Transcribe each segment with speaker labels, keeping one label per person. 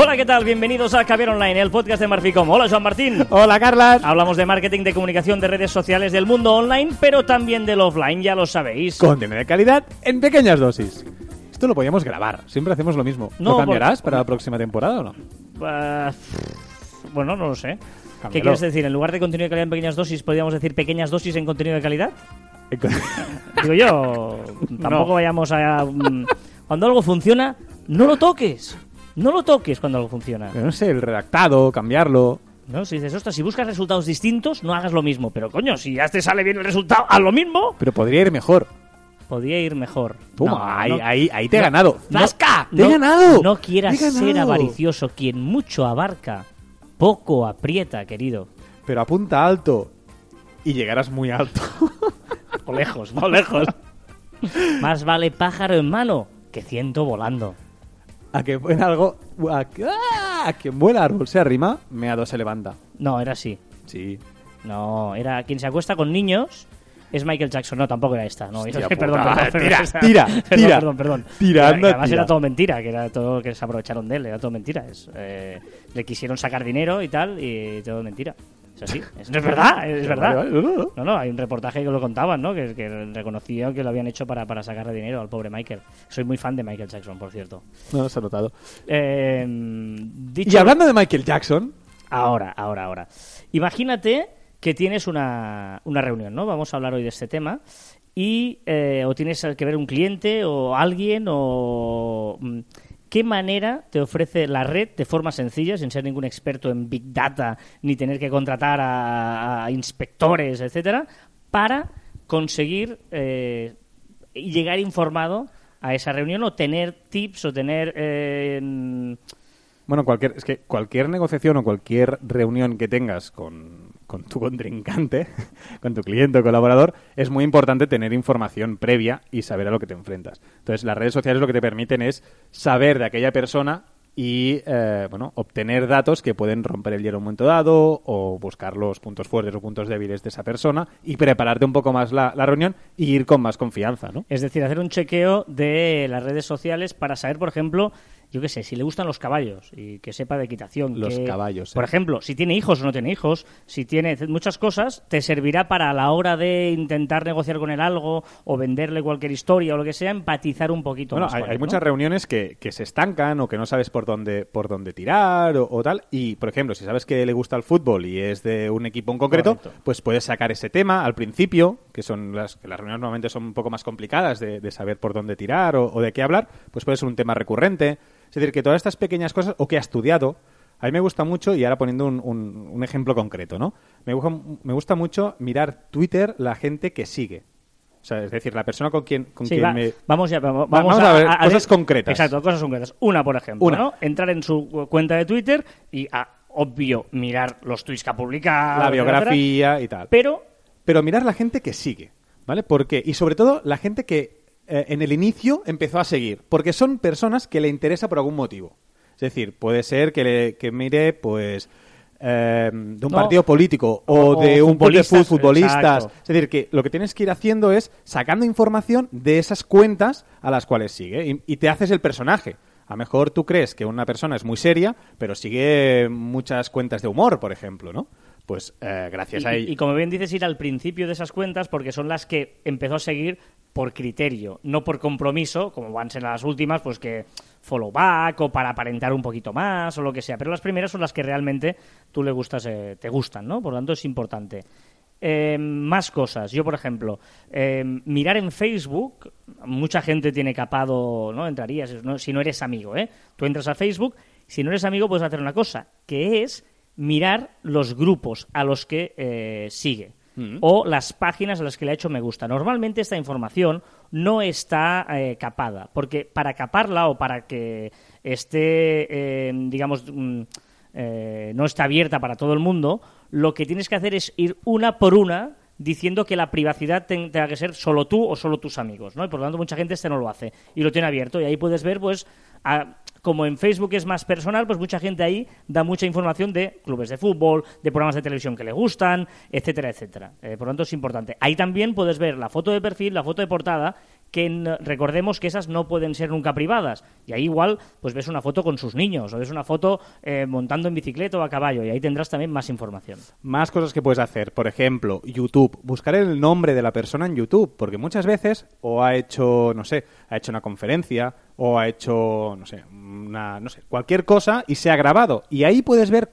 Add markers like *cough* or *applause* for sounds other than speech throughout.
Speaker 1: Hola, ¿qué tal? Bienvenidos a Caviar Online, el podcast de Marficom. Hola, Joan Martín.
Speaker 2: Hola, Carlas.
Speaker 1: Hablamos de marketing, de comunicación, de redes sociales, del mundo online, pero también del offline, ya lo sabéis.
Speaker 2: Contenido de calidad en pequeñas dosis. Esto lo podíamos grabar. Siempre hacemos lo mismo.
Speaker 1: No,
Speaker 2: ¿Lo cambiarás
Speaker 1: por-
Speaker 2: para la próxima temporada o no?
Speaker 1: Ah, bueno, no lo sé. ¿Qué
Speaker 2: Cámbialo.
Speaker 1: quieres decir? En lugar de contenido de calidad en pequeñas dosis, ¿podríamos decir pequeñas dosis en contenido de calidad? *laughs* Digo yo, tampoco
Speaker 2: No.
Speaker 1: vayamos a... mm, Cuando algo funciona, no lo toques. No lo toques cuando algo funciona.
Speaker 2: no sé, el redactado, cambiarlo.
Speaker 1: ¿No? Si dices, ostras, si buscas resultados distintos, no hagas lo mismo. Pero coño, si ya te sale bien el resultado, haz lo mismo.
Speaker 2: Pero podría ir mejor.
Speaker 1: Podría ir mejor.
Speaker 2: Toma,
Speaker 1: No,
Speaker 2: ahí,
Speaker 1: no-
Speaker 2: ahí, ahí te he
Speaker 1: no-
Speaker 2: ganado. ¡Zasca! ¡Te he ganado!
Speaker 1: No quieras
Speaker 2: ¡Te he
Speaker 1: ser avaricioso. Quien mucho abarca, poco aprieta, querido.
Speaker 2: Pero apunta alto. Y llegarás muy alto. *laughs*
Speaker 1: O lejos, no lejos. *laughs* Más vale pájaro en mano que ciento volando.
Speaker 2: A que buen algo. A que, ¡Ah! a buen árbol se arrima, meado se levanta.
Speaker 1: No, era así.
Speaker 2: Sí.
Speaker 1: No, era quien se acuesta con niños es Michael Jackson. No, tampoco era esta. No,
Speaker 2: Hostia *laughs*
Speaker 1: esa-
Speaker 2: puta,
Speaker 1: perdón, perdón, *laughs* perdón,
Speaker 2: tira, tira,
Speaker 1: perdón,
Speaker 2: tira.
Speaker 1: Perdón, perdón.
Speaker 2: Tira,
Speaker 1: Era- que
Speaker 2: anda,
Speaker 1: además
Speaker 2: tira.
Speaker 1: era todo mentira, que era todo que se aprovecharon de él, era todo mentira. Es, eh, le quisieron sacar dinero y tal, y todo mentira. *laughs* Es así. Es, no es verdad, es verdad.
Speaker 2: No, no.
Speaker 1: No, no, hay un reportaje que lo contaban, ¿no? Que, que reconocían que lo habían hecho para, para sacarle dinero al pobre Michael. Soy muy fan de Michael Jackson, por cierto.
Speaker 2: No, se ha notado.
Speaker 1: Eh, dicho
Speaker 2: Y hablando de Michael Jackson,
Speaker 1: Ahora, ahora, ahora. Imagínate que tienes una, una reunión, ¿no? Vamos a hablar hoy de este tema. Y eh, o tienes que ver un cliente o alguien o... ¿Qué manera te ofrece la red de forma sencilla, sin ser ningún experto en Big Data, ni tener que contratar a, a inspectores, etcétera, para conseguir eh, llegar informado a esa reunión o tener tips o tener eh,
Speaker 2: Bueno, cualquier, es que cualquier negociación o cualquier reunión que tengas con, con tu contrincante, *laughs* con tu cliente o colaborador, es muy importante tener información previa y saber a lo que te enfrentas. Entonces, las redes sociales lo que te permiten es saber de aquella persona y eh, bueno, obtener datos que pueden romper el hielo en un momento dado o buscar los puntos fuertes o puntos débiles de esa persona y prepararte un poco más la, la reunión y ir con más confianza, ¿no?
Speaker 1: Es decir, hacer un chequeo de las redes sociales para saber, por ejemplo, yo qué sé, si le gustan los caballos y que sepa de equitación.
Speaker 2: Los
Speaker 1: que-
Speaker 2: caballos,
Speaker 1: Por
Speaker 2: eh.
Speaker 1: ejemplo, si tiene hijos o no tiene hijos, si tiene muchas cosas, te servirá para a la hora de intentar negociar con él algo o venderle cualquier historia o lo que sea, empatizar un poquito
Speaker 2: Bueno,
Speaker 1: más
Speaker 2: hay,
Speaker 1: con
Speaker 2: hay muchas reuniones que, que se estancan o que no sabes por dónde, por dónde tirar o, o tal. Y, por ejemplo, si sabes que le gusta el fútbol y es de un equipo en concreto,
Speaker 1: Correcto.
Speaker 2: pues puedes sacar ese tema al principio, que son las, que las reuniones normalmente son un poco más complicadas de, de saber por dónde tirar o, o de qué hablar, pues puede ser un tema recurrente. Es decir, que todas estas pequeñas cosas, o que ha estudiado, a mí me gusta mucho, y ahora poniendo un, un- un ejemplo concreto, ¿no? Me gusta, me gusta mucho mirar Twitter la gente que sigue. O sea, es decir, la persona con quien, con
Speaker 1: Sí,
Speaker 2: quien
Speaker 1: va-
Speaker 2: me...
Speaker 1: vamos ya, vamos,
Speaker 2: Va- vamos a ver cosas concretas.
Speaker 1: Exacto, cosas concretas. Una, por ejemplo,
Speaker 2: Una.
Speaker 1: ¿no? Entrar en su cuenta de Twitter y, ah, obvio, mirar los tweets que ha publicado,
Speaker 2: la
Speaker 1: etcétera,
Speaker 2: biografía y tal.
Speaker 1: Pero
Speaker 2: Pero mirar la gente que sigue, ¿vale? ¿Por qué? Y sobre todo la gente que eh, en el inicio empezó a seguir, porque son personas que le interesa por algún motivo. Es decir, puede ser que, le, que mire, pues, eh, de un
Speaker 1: No.
Speaker 2: partido político o, de un club de
Speaker 1: futbolistas,
Speaker 2: futbolistas.
Speaker 1: exacto.
Speaker 2: Es decir, que lo que tienes que ir haciendo es sacando información de esas cuentas a las cuales sigue y, y te haces el personaje. A lo mejor tú crees que una persona es muy seria, pero sigue muchas cuentas de humor, por ejemplo, ¿no? Pues eh, gracias a
Speaker 1: Y,
Speaker 2: ello.
Speaker 1: y como bien dices, ir al principio de esas cuentas porque son las que empezó a seguir por criterio, no por compromiso, como van a ser las últimas, pues que follow back o para aparentar un poquito más o lo que sea. Pero las primeras son las que realmente tú le gustas, eh, te gustan, ¿no? Por lo tanto, es importante. Eh, más cosas. Yo, por ejemplo, eh, mirar en Facebook, mucha gente tiene capado, ¿no? Entrarías, ¿no? si no eres amigo, ¿eh? Tú entras a Facebook, si no eres amigo puedes hacer una cosa, que es mirar los grupos a los que eh, o las páginas a las que le ha hecho me gusta. Normalmente esta información no está eh, capada, porque para caparla o para que esté, eh, digamos, mm, eh, no está abierta para todo el mundo, lo que tienes que hacer es ir una por una diciendo que la privacidad ten- tenga que ser solo tú o solo tus amigos, ¿no? Y por lo tanto mucha gente este no lo hace y lo tiene abierto y ahí puedes ver, pues, a- como en Facebook es más personal, pues mucha gente ahí da mucha información de clubes de fútbol, de programas de televisión que le gustan, etcétera, etcétera. Eh, por lo tanto es importante. Ahí también puedes ver la foto de perfil, la foto de portada, que recordemos que esas no pueden ser nunca privadas. Y ahí igual pues ves una foto con sus niños o ves una foto eh, montando en bicicleta o a caballo y ahí tendrás también más información.
Speaker 2: Más cosas que puedes hacer. Por ejemplo, YouTube. Buscar el nombre de la persona en YouTube. Porque muchas veces o ha hecho, no sé, ha hecho una conferencia o ha hecho, no sé, una, no sé, cualquier cosa y se ha grabado. Y ahí puedes ver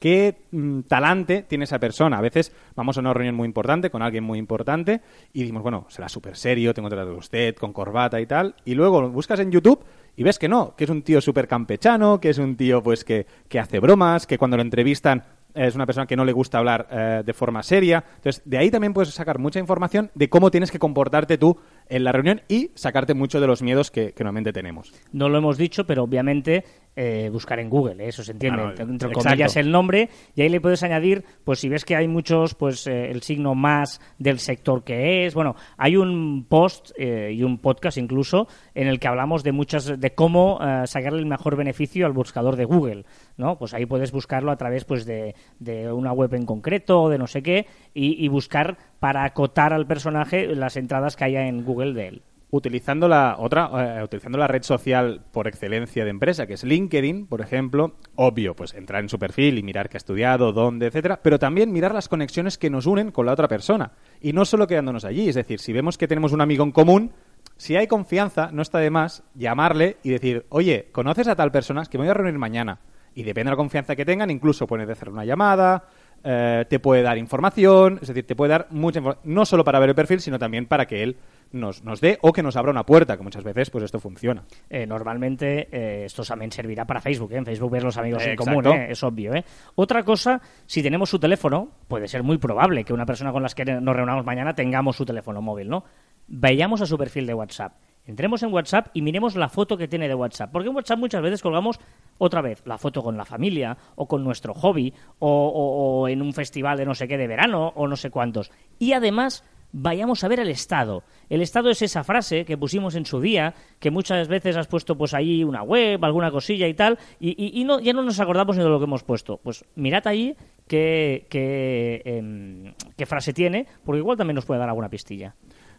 Speaker 2: qué mm, talante tiene esa persona. A veces vamos a una reunión muy importante con alguien muy importante y decimos, bueno, será súper serio, tengo trato de usted, con corbata y tal. Y luego lo buscas en YouTube y ves que no, que es un tío súper campechano, que es un tío pues que, que hace bromas, que cuando lo entrevistan es una persona que no le gusta hablar eh, de forma seria. Entonces, de ahí también puedes sacar mucha información de cómo tienes que comportarte tú en la reunión y sacarte mucho de los miedos que, que normalmente tenemos.
Speaker 1: No lo hemos dicho, pero obviamente eh, buscar en Google, ¿eh? eso se entiende,
Speaker 2: Claro,
Speaker 1: entre, comillas el nombre, y ahí le puedes añadir, pues si ves que hay muchos, pues eh, el signo más del sector que es. Bueno, hay un post eh, y un podcast incluso en el que hablamos de muchas, de cómo sacarle el mejor beneficio al buscador de Google, ¿no? Pues ahí puedes buscarlo a través, pues de, de una web en concreto o de no sé qué y, y buscar para acotar al personaje las entradas que haya en Google de él.
Speaker 2: Utilizando la otra, eh, utilizando la red social por excelencia de empresa, que es LinkedIn, por ejemplo, obvio, pues entrar en su perfil y mirar qué ha estudiado, dónde, etcétera, pero también mirar las conexiones que nos unen con la otra persona. Y no solo quedándonos allí, es decir, si vemos que tenemos un amigo en común, si hay confianza, no está de más llamarle y decir, oye, ¿conoces a tal persona? Que me voy a reunir mañana. Y depende de la confianza que tengan, incluso puedes hacer una llamada, eh, te puede dar información, es decir, te puede dar mucha información, no solo para ver el perfil, sino también para que él nos, nos dé o que nos abra una puerta, que muchas veces pues esto funciona.
Speaker 1: Eh, normalmente eh, esto también servirá para Facebook. ¿eh? En Facebook ver los amigos en común. ¿eh? es obvio. ¿eh? Otra cosa, si tenemos su teléfono, puede ser muy probable que una persona con la que nos reunamos mañana tengamos su teléfono móvil, ¿no? Vayamos a su perfil de WhatsApp. Entremos en WhatsApp y miremos la foto que tiene de WhatsApp. Porque en WhatsApp muchas veces colgamos otra vez la foto con la familia o con nuestro hobby o, o- o en un festival de no sé qué de verano o no sé cuántos. Y además vayamos a ver el estado. El estado es esa frase que pusimos en su día, que muchas veces has puesto pues ahí una web, alguna cosilla y tal, y, y- y no, ya no nos acordamos ni de lo que hemos puesto. Pues mirad ahí qué, qué, em, qué frase tiene, porque igual también nos puede dar alguna pistilla.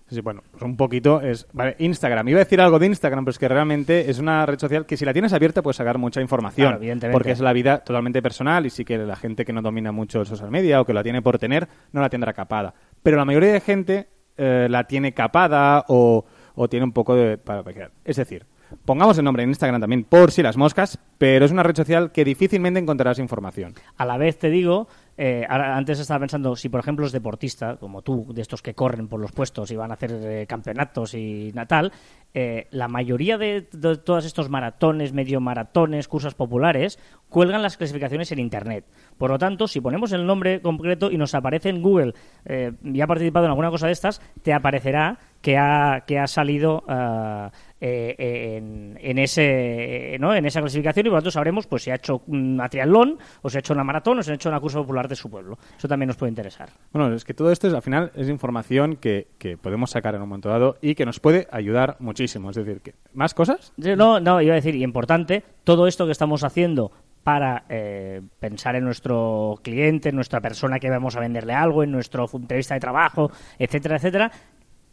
Speaker 2: Sí, sí, bueno, pues un poquito es... Vale, Instagram. Iba a decir algo de Instagram, pero es que realmente es una red social que si la tienes abierta puedes sacar mucha información.
Speaker 1: Claro, evidentemente.
Speaker 2: Porque es la vida totalmente personal y sí que la gente que no domina mucho el social media o que la tiene por tener, no la tendrá capada. Pero la mayoría de gente eh, la tiene capada o, o tiene un poco de... Para, es decir, pongamos el nombre en Instagram también por si las moscas, pero es una red social que difícilmente encontrarás información.
Speaker 1: A la vez te digo, eh, antes estaba pensando, si por ejemplo es deportista, como tú, de estos que corren por los puestos y van a hacer eh, campeonatos y natal, eh, la mayoría de, de todos estos maratones, medio maratones, cursos populares, cuelgan las clasificaciones en Internet. Por lo tanto, si ponemos el nombre concreto y nos aparece en Google eh, y ha participado en alguna cosa de estas, te aparecerá que ha, que ha salido ah, eh, en, en ese, ¿no? en esa clasificación y por lo tanto sabremos pues, si ha hecho una triatlón o si ha hecho una maratón o si ha hecho una cursa popular de su pueblo. Eso también nos puede interesar.
Speaker 2: Bueno, es que todo esto es, al final es información que, que podemos sacar en un momento dado y que nos puede ayudar muchísimo. Es decir, que ¿más cosas?
Speaker 1: No, no, iba a decir, y importante, todo esto que estamos haciendo para eh, pensar en nuestro cliente, en nuestra persona que vamos a venderle algo, en nuestra entrevista de trabajo, etcétera, etcétera,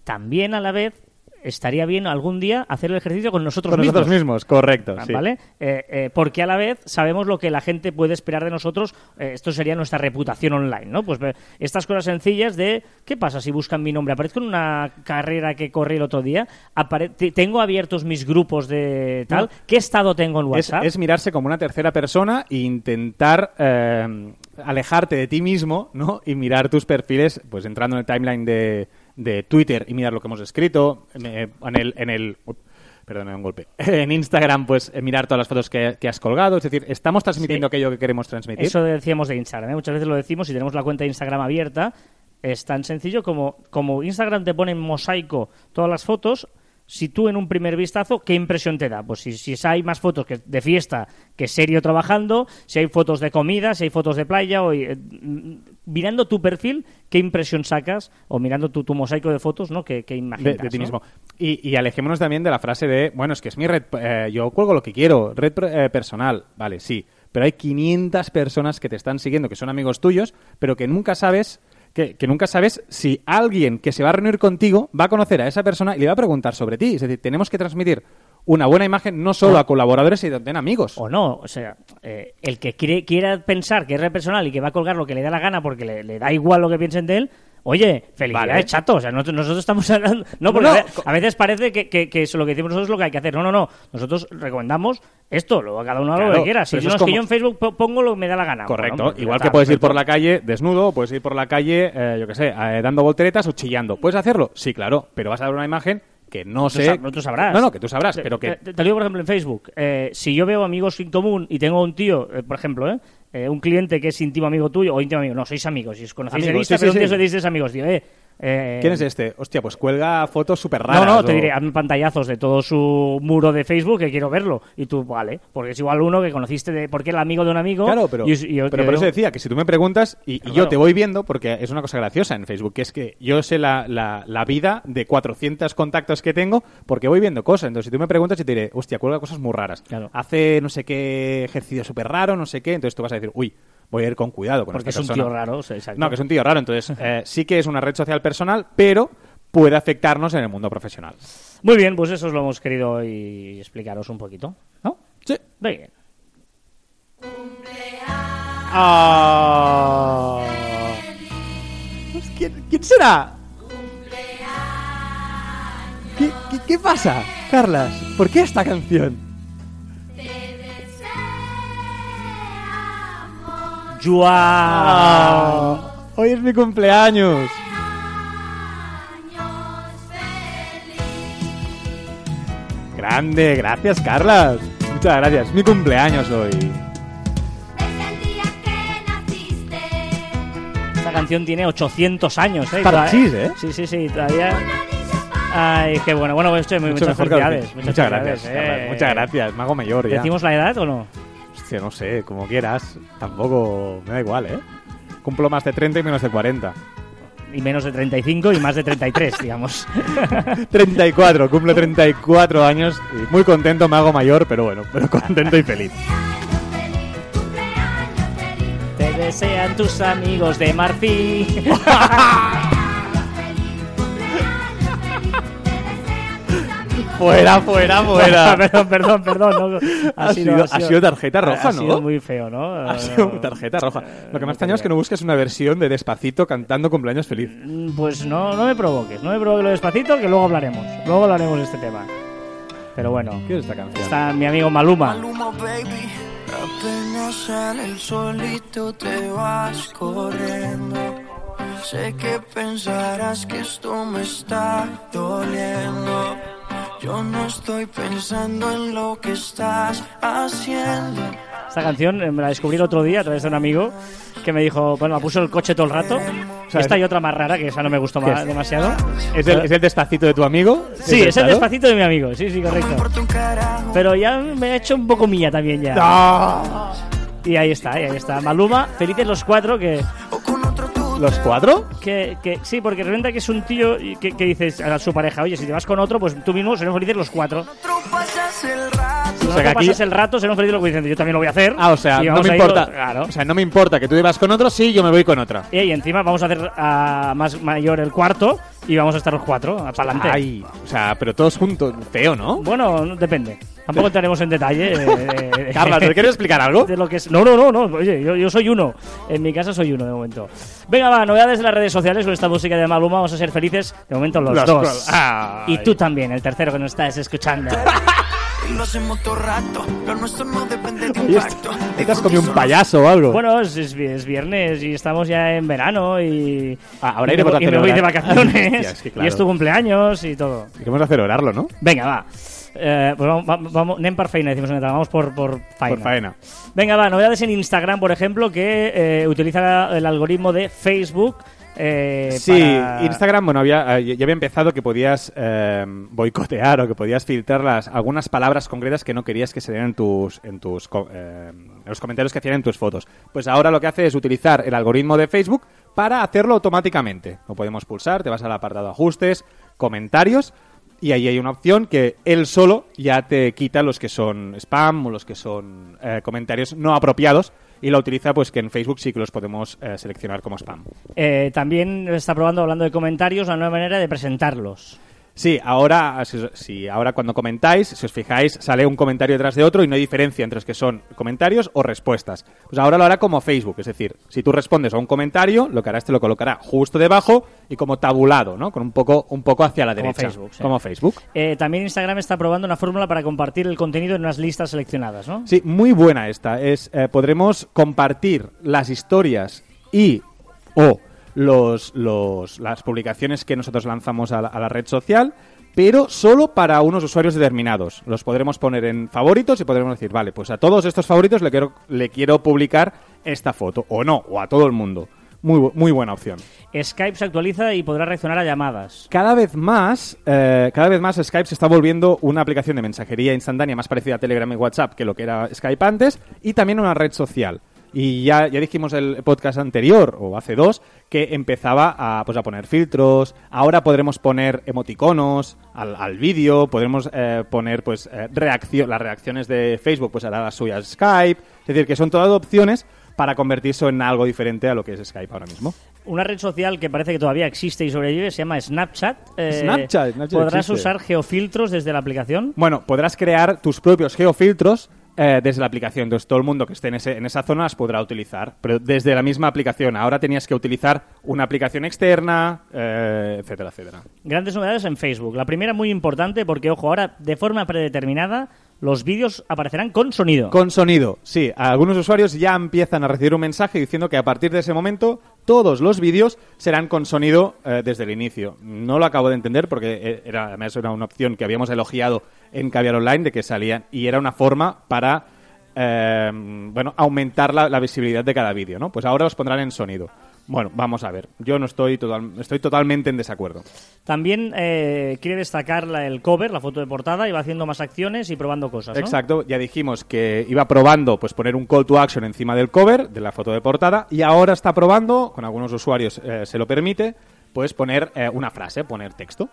Speaker 1: también a la vez estaría bien algún día hacer el ejercicio con nosotros
Speaker 2: Con
Speaker 1: mismos.
Speaker 2: nosotros mismos, correcto. sí.
Speaker 1: ¿Vale? Eh, eh, porque a la vez sabemos lo que la gente puede esperar de nosotros. eh, esto sería nuestra reputación online, ¿no? Pues estas cosas sencillas de ¿qué pasa si buscan mi nombre? Aparezco en una carrera que corrí el otro día. tengo abiertos mis grupos de tal.
Speaker 2: No.
Speaker 1: ¿Qué estado tengo en
Speaker 2: Es,
Speaker 1: WhatsApp?
Speaker 2: es mirarse como una tercera persona e intentar alejarte de ti mismo, ¿no? Y mirar tus perfiles, pues entrando en el timeline de, de Twitter y mirar lo que hemos escrito, eh, en el... En el Perdón, un golpe. *laughs* En Instagram, pues eh, mirar todas las fotos que, que has colgado. Es decir, estamos transmitiendo
Speaker 1: Sí.
Speaker 2: aquello que queremos transmitir.
Speaker 1: Eso decíamos de Instagram. ¿eh? Muchas veces lo decimos y tenemos la cuenta de Instagram abierta. Es tan sencillo como, como Instagram te pone en mosaico todas las fotos. Si tú en un primer vistazo, ¿qué impresión te da? Pues si, si hay más fotos que de fiesta que serio trabajando, si hay fotos de comida, si hay fotos de playa, o, eh, mm, mirando tu perfil, ¿qué impresión sacas? O mirando tu, tu mosaico de fotos, ¿no? ¿Qué, qué
Speaker 2: de,
Speaker 1: imaginas?
Speaker 2: de ti
Speaker 1: ¿no?
Speaker 2: mismo. Y, y alejémonos también de la frase de, bueno, es que es mi red, eh, yo cuelgo lo que quiero, red eh, personal, vale, sí, pero hay 500 personas que te están siguiendo, que son amigos tuyos, pero que nunca sabes que, que nunca sabes si alguien que se va a reunir contigo va a conocer a esa persona y le va a preguntar sobre ti. Es decir, tenemos que transmitir una buena imagen no solo a colaboradores, sino también a amigos.
Speaker 1: O no, o sea, eh, el que quiere- quiera pensar que es personal y que va a colgar lo que le da la gana porque le, le da igual lo que piensen de él, oye, felicidades,
Speaker 2: Vale.
Speaker 1: chato. O sea, nosotros, nosotros estamos *laughs* hablando. No, porque
Speaker 2: No,
Speaker 1: a a veces parece que, que, que eso lo que decimos nosotros es lo que hay que hacer. No, no, no. Nosotros recomendamos esto, luego cada uno haga lo que quiera. Si
Speaker 2: pero
Speaker 1: no es que
Speaker 2: como-
Speaker 1: yo en Facebook po- pongo lo que me da la gana.
Speaker 2: Correcto.
Speaker 1: Bueno, pues ya
Speaker 2: Igual que puedes ir por la calle desnudo, o puedes ir por la calle, eh, yo qué sé, eh, dando volteretas o chillando. ¿Puedes hacerlo? Sí, claro, pero vas a dar una imagen que no sé...
Speaker 1: no, tú sabrás.
Speaker 2: No, no, que tú sabrás,
Speaker 1: Te-
Speaker 2: pero que...
Speaker 1: Te, te lo digo, por ejemplo, en Facebook. Eh, si yo veo amigos en común y tengo un tío, eh, por ejemplo, eh, eh, un cliente que es íntimo amigo tuyo, o íntimo amigo, no, sois amigos, si os conocéis
Speaker 2: Amigos,
Speaker 1: Insta,
Speaker 2: sí,
Speaker 1: pero
Speaker 2: sí,
Speaker 1: un
Speaker 2: sí.
Speaker 1: os dices amigos, tío, eh, eh,
Speaker 2: ¿Quién es este? Hostia, pues cuelga fotos súper
Speaker 1: No,
Speaker 2: raras.
Speaker 1: no, te
Speaker 2: o-
Speaker 1: diré, hazme pantallazos de todo su muro de Facebook que quiero verlo. Y tú, vale, porque es igual uno que conociste de, porque era amigo de un amigo.
Speaker 2: Claro, pero,
Speaker 1: y- y yo-
Speaker 2: pero por eso decía que si tú me preguntas y, y yo
Speaker 1: claro.
Speaker 2: te voy viendo, porque es una cosa graciosa en Facebook, que es que yo sé la, la, la vida de 400 contactos que tengo porque voy viendo cosas. Entonces, si tú me preguntas, yo te diré, hostia, cuelga cosas muy raras.
Speaker 1: Claro.
Speaker 2: Hace no sé qué ejercicio súper raro, no sé qué. Entonces tú vas a decir, uy, voy a ir con cuidado con
Speaker 1: Porque es un tío raro, o sea, exacto.
Speaker 2: No, que es un tío raro. Entonces, eh, sí que es una red social personal, pero puede afectarnos en el mundo profesional.
Speaker 1: Muy bien, pues eso os lo hemos querido hoy explicaros un poquito, ¿no?
Speaker 2: Sí.
Speaker 1: Muy bien.
Speaker 2: Ah. Pues, ¿Quién, quién será? ¿Qué, qué, qué pasa, Carlas? ¿Por qué esta canción?
Speaker 1: Juan.
Speaker 2: Ah, hoy es mi cumpleaños. Grande, gracias, Carlas. Muchas gracias. Es mi cumpleaños hoy.
Speaker 3: Desde el día que naciste,
Speaker 1: Esta canción tiene 800 años, ¿eh?
Speaker 2: Parchís, ¿eh?
Speaker 1: Sí, sí, sí, todavía... Ay, qué bueno. Bueno, pues,
Speaker 2: Mucho
Speaker 1: muchas
Speaker 2: que-
Speaker 1: felicidades.
Speaker 2: Muchas,
Speaker 1: felicidades,
Speaker 2: gracias, Carlas.
Speaker 1: eh.
Speaker 2: Muchas gracias. Mago mayor ya.
Speaker 1: ¿Decimos la edad o no?
Speaker 2: Hostia, no sé, como quieras. Tampoco me da igual, ¿eh? Cumplo más de 30 y menos de 40.
Speaker 1: Y menos de 35 y más de 33, *laughs* digamos. *laughs*
Speaker 2: 34, cumplo 34 años y muy contento, me hago mayor, pero bueno, pero *laughs* contento y feliz,
Speaker 1: Te desean tus amigos de Marfil.
Speaker 3: Cumpleaños
Speaker 2: Fuera, fuera, *laughs* *laughs*
Speaker 1: perdón, perdón, perdón. no,
Speaker 2: Ha sido- ha sido tarjeta roja,
Speaker 1: ha
Speaker 2: ¿no?
Speaker 1: sido muy feo, ¿no? *laughs*
Speaker 2: Ha sido tarjeta roja. Lo que me ha extrañado es que no busques una versión de Despacito cantando cumpleaños feliz.
Speaker 1: Mm, Pues no, no me provoques, no me provoques lo despacito, que luego hablaremos. Luego hablaremos de este tema. Pero bueno,
Speaker 2: ¿Qué es esta canción?
Speaker 1: está mi amigo Maluma.
Speaker 4: Maluma, baby. Apenas sale el solito te vas corriendo. Sé que pensarás que esto me está doliendo. Yo no estoy pensando en lo que estás haciendo.
Speaker 1: Esta canción eh, me la descubrí el otro día a través de un amigo que me dijo, bueno, la puso el coche todo el rato.
Speaker 2: sea,
Speaker 1: Esta
Speaker 2: es-
Speaker 1: y otra más rara, que esa no me gustó
Speaker 2: ¿Qué
Speaker 1: ma-
Speaker 2: es?
Speaker 1: demasiado.
Speaker 2: ¿Es el, ¿Es el Despacito de tu amigo?
Speaker 1: Sí, es el despacito de mi amigo, sí, sí, correcto. Pero ya me ha hecho un poco mía también ya.
Speaker 2: ¡No!
Speaker 1: Y ahí está, y ahí está. Maluma, felices los cuatro que,
Speaker 2: ¿Los cuatro?
Speaker 1: que, que sí, porque realmente que es un tío y que, que dices a su pareja, oye, si te vas con otro, pues tú mismo seremos felices los cuatro.
Speaker 2: O sea, que aquí-
Speaker 1: pasas el rato, seremos felices los cuatro. Diciendo, yo también lo voy a hacer.
Speaker 2: Ah, o sea,
Speaker 1: Y
Speaker 2: no me importa.
Speaker 1: los- claro.
Speaker 2: O sea, no me importa que tú ibas con otro, sí, yo me voy con otra.
Speaker 1: Y ahí encima vamos a hacer a más mayor el cuarto y vamos a estar los cuatro, para adelante.
Speaker 2: Ay, o sea, pero todos juntos. Feo, ¿no?
Speaker 1: Bueno, no- depende. Tampoco entraremos en detalle. eh, eh, *laughs*
Speaker 2: Carla, ¿te quieres explicar algo?
Speaker 1: de lo que es. No, no, no, no. Oye, yo, yo soy uno. En mi casa soy uno de momento. Venga, va, novedades de las redes sociales con esta música de Maluma. Vamos a ser felices de momento los,
Speaker 2: Los
Speaker 1: dos. Y tú también, el tercero que nos estás escuchando. *laughs*
Speaker 4: Y lo hacemos todo rato. Lo nuestro no depende de un
Speaker 2: Oye,
Speaker 4: pacto.
Speaker 2: ¿te has comido un payaso o algo?
Speaker 1: bueno, es, es vi- es viernes y estamos ya en verano y.
Speaker 2: Ah, ahora
Speaker 1: y me,
Speaker 2: iremos a
Speaker 1: voy- y me voy de vacaciones.
Speaker 2: Hostia, es que claro.
Speaker 1: Y es tu cumpleaños y todo.
Speaker 2: Queremos acelerarlo, ¿no?
Speaker 1: Venga, va. Eh, pues vamos, va- vamos, anem per feina, decimos en catalán, vamos por, por faena.
Speaker 2: Por faena.
Speaker 1: Venga, va, novedades en Instagram, por ejemplo, que eh, utiliza el algoritmo de Facebook. Eh,
Speaker 2: Sí,
Speaker 1: para-
Speaker 2: Instagram, bueno, había, eh, ya había empezado que podías eh, boicotear o que podías filtrar las, algunas palabras concretas que no querías que se dieran en tus, en tus eh, en los comentarios que hacían en tus fotos. Pues ahora lo que hace es utilizar el algoritmo de Facebook para hacerlo automáticamente. Lo podemos pulsar, te vas al apartado ajustes, comentarios y ahí hay una opción que él solo ya te quita los que son spam o los que son eh, comentarios no apropiados y la utiliza pues que en Facebook sí que los podemos eh, seleccionar como spam.
Speaker 1: Eh, también está probando, hablando de comentarios, la nueva manera de presentarlos.
Speaker 2: Sí, ahora, si, si ahora cuando comentáis, si os fijáis, sale un comentario detrás de otro y no hay diferencia entre los que son comentarios o respuestas. Pues ahora lo hará como Facebook, es decir, si tú respondes a un comentario, lo que hará es te lo colocará justo debajo y como tabulado, ¿no? Con un poco, un poco hacia la
Speaker 1: Como
Speaker 2: derecha.
Speaker 1: Facebook, sí.
Speaker 2: Como Facebook.
Speaker 1: Eh, también Instagram está probando una fórmula para compartir el contenido en unas listas seleccionadas, ¿no?
Speaker 2: Sí, muy buena esta. Es, eh, podremos compartir las historias y o los, los- las publicaciones que nosotros lanzamos a la, a la red social, pero solo para unos usuarios determinados. Los podremos poner en favoritos y podremos decir, vale, pues a todos estos favoritos le quiero, le quiero publicar esta foto, o no, o a todo el mundo. Muy, bu- muy buena opción.
Speaker 1: Skype se actualiza y podrá reaccionar a llamadas.
Speaker 2: Cada vez más, eh, cada vez más Skype se está volviendo una aplicación de mensajería instantánea más parecida a Telegram y WhatsApp que lo que era Skype antes, y también una red social. Y ya, ya dijimos el podcast anterior, o hace dos, que empezaba a, pues, a poner filtros. Ahora podremos poner emoticonos al, al vídeo, podremos eh, poner pues eh, las reacciones de Facebook, pues hará las suyas Skype. Es decir, que son todas opciones para convertirse en algo diferente a lo que es Skype ahora mismo.
Speaker 1: Una red social que parece que todavía existe y sobrevive se llama Snapchat. Eh,
Speaker 2: Snapchat, Snapchat
Speaker 1: ¿Podrás
Speaker 2: existe.
Speaker 1: usar geofiltros desde la aplicación?
Speaker 2: Bueno, podrás crear tus propios geofiltros eh, desde la aplicación. Entonces, todo el mundo que esté en, ese- en esa zona las podrá utilizar, pero desde la misma aplicación. Ahora tenías que utilizar una aplicación externa, eh, etcétera, etcétera.
Speaker 1: Grandes novedades en Facebook. La primera muy importante porque, ojo, ahora de forma predeterminada los vídeos aparecerán con sonido.
Speaker 2: Con sonido, sí. Algunos usuarios ya empiezan a recibir un mensaje diciendo que a partir de ese momento todos los vídeos serán con sonido eh, desde el inicio. No lo acabo de entender porque eh, era, además era una opción que habíamos elogiado en Caviar Online de que salían y era una forma para eh, bueno aumentar la, la visibilidad de cada vídeo, ¿no? Pues ahora los pondrán en sonido. Bueno, vamos a ver. Yo no estoy total, estoy totalmente en desacuerdo.
Speaker 1: También eh, quiere destacar la- el cover, la foto de portada, y va haciendo más acciones y probando cosas. ¿no?
Speaker 2: Exacto, ya dijimos que iba probando pues poner un call to action encima del cover de la foto de portada y ahora está probando, con algunos usuarios eh, se lo permite, pues poner eh, una frase, poner texto.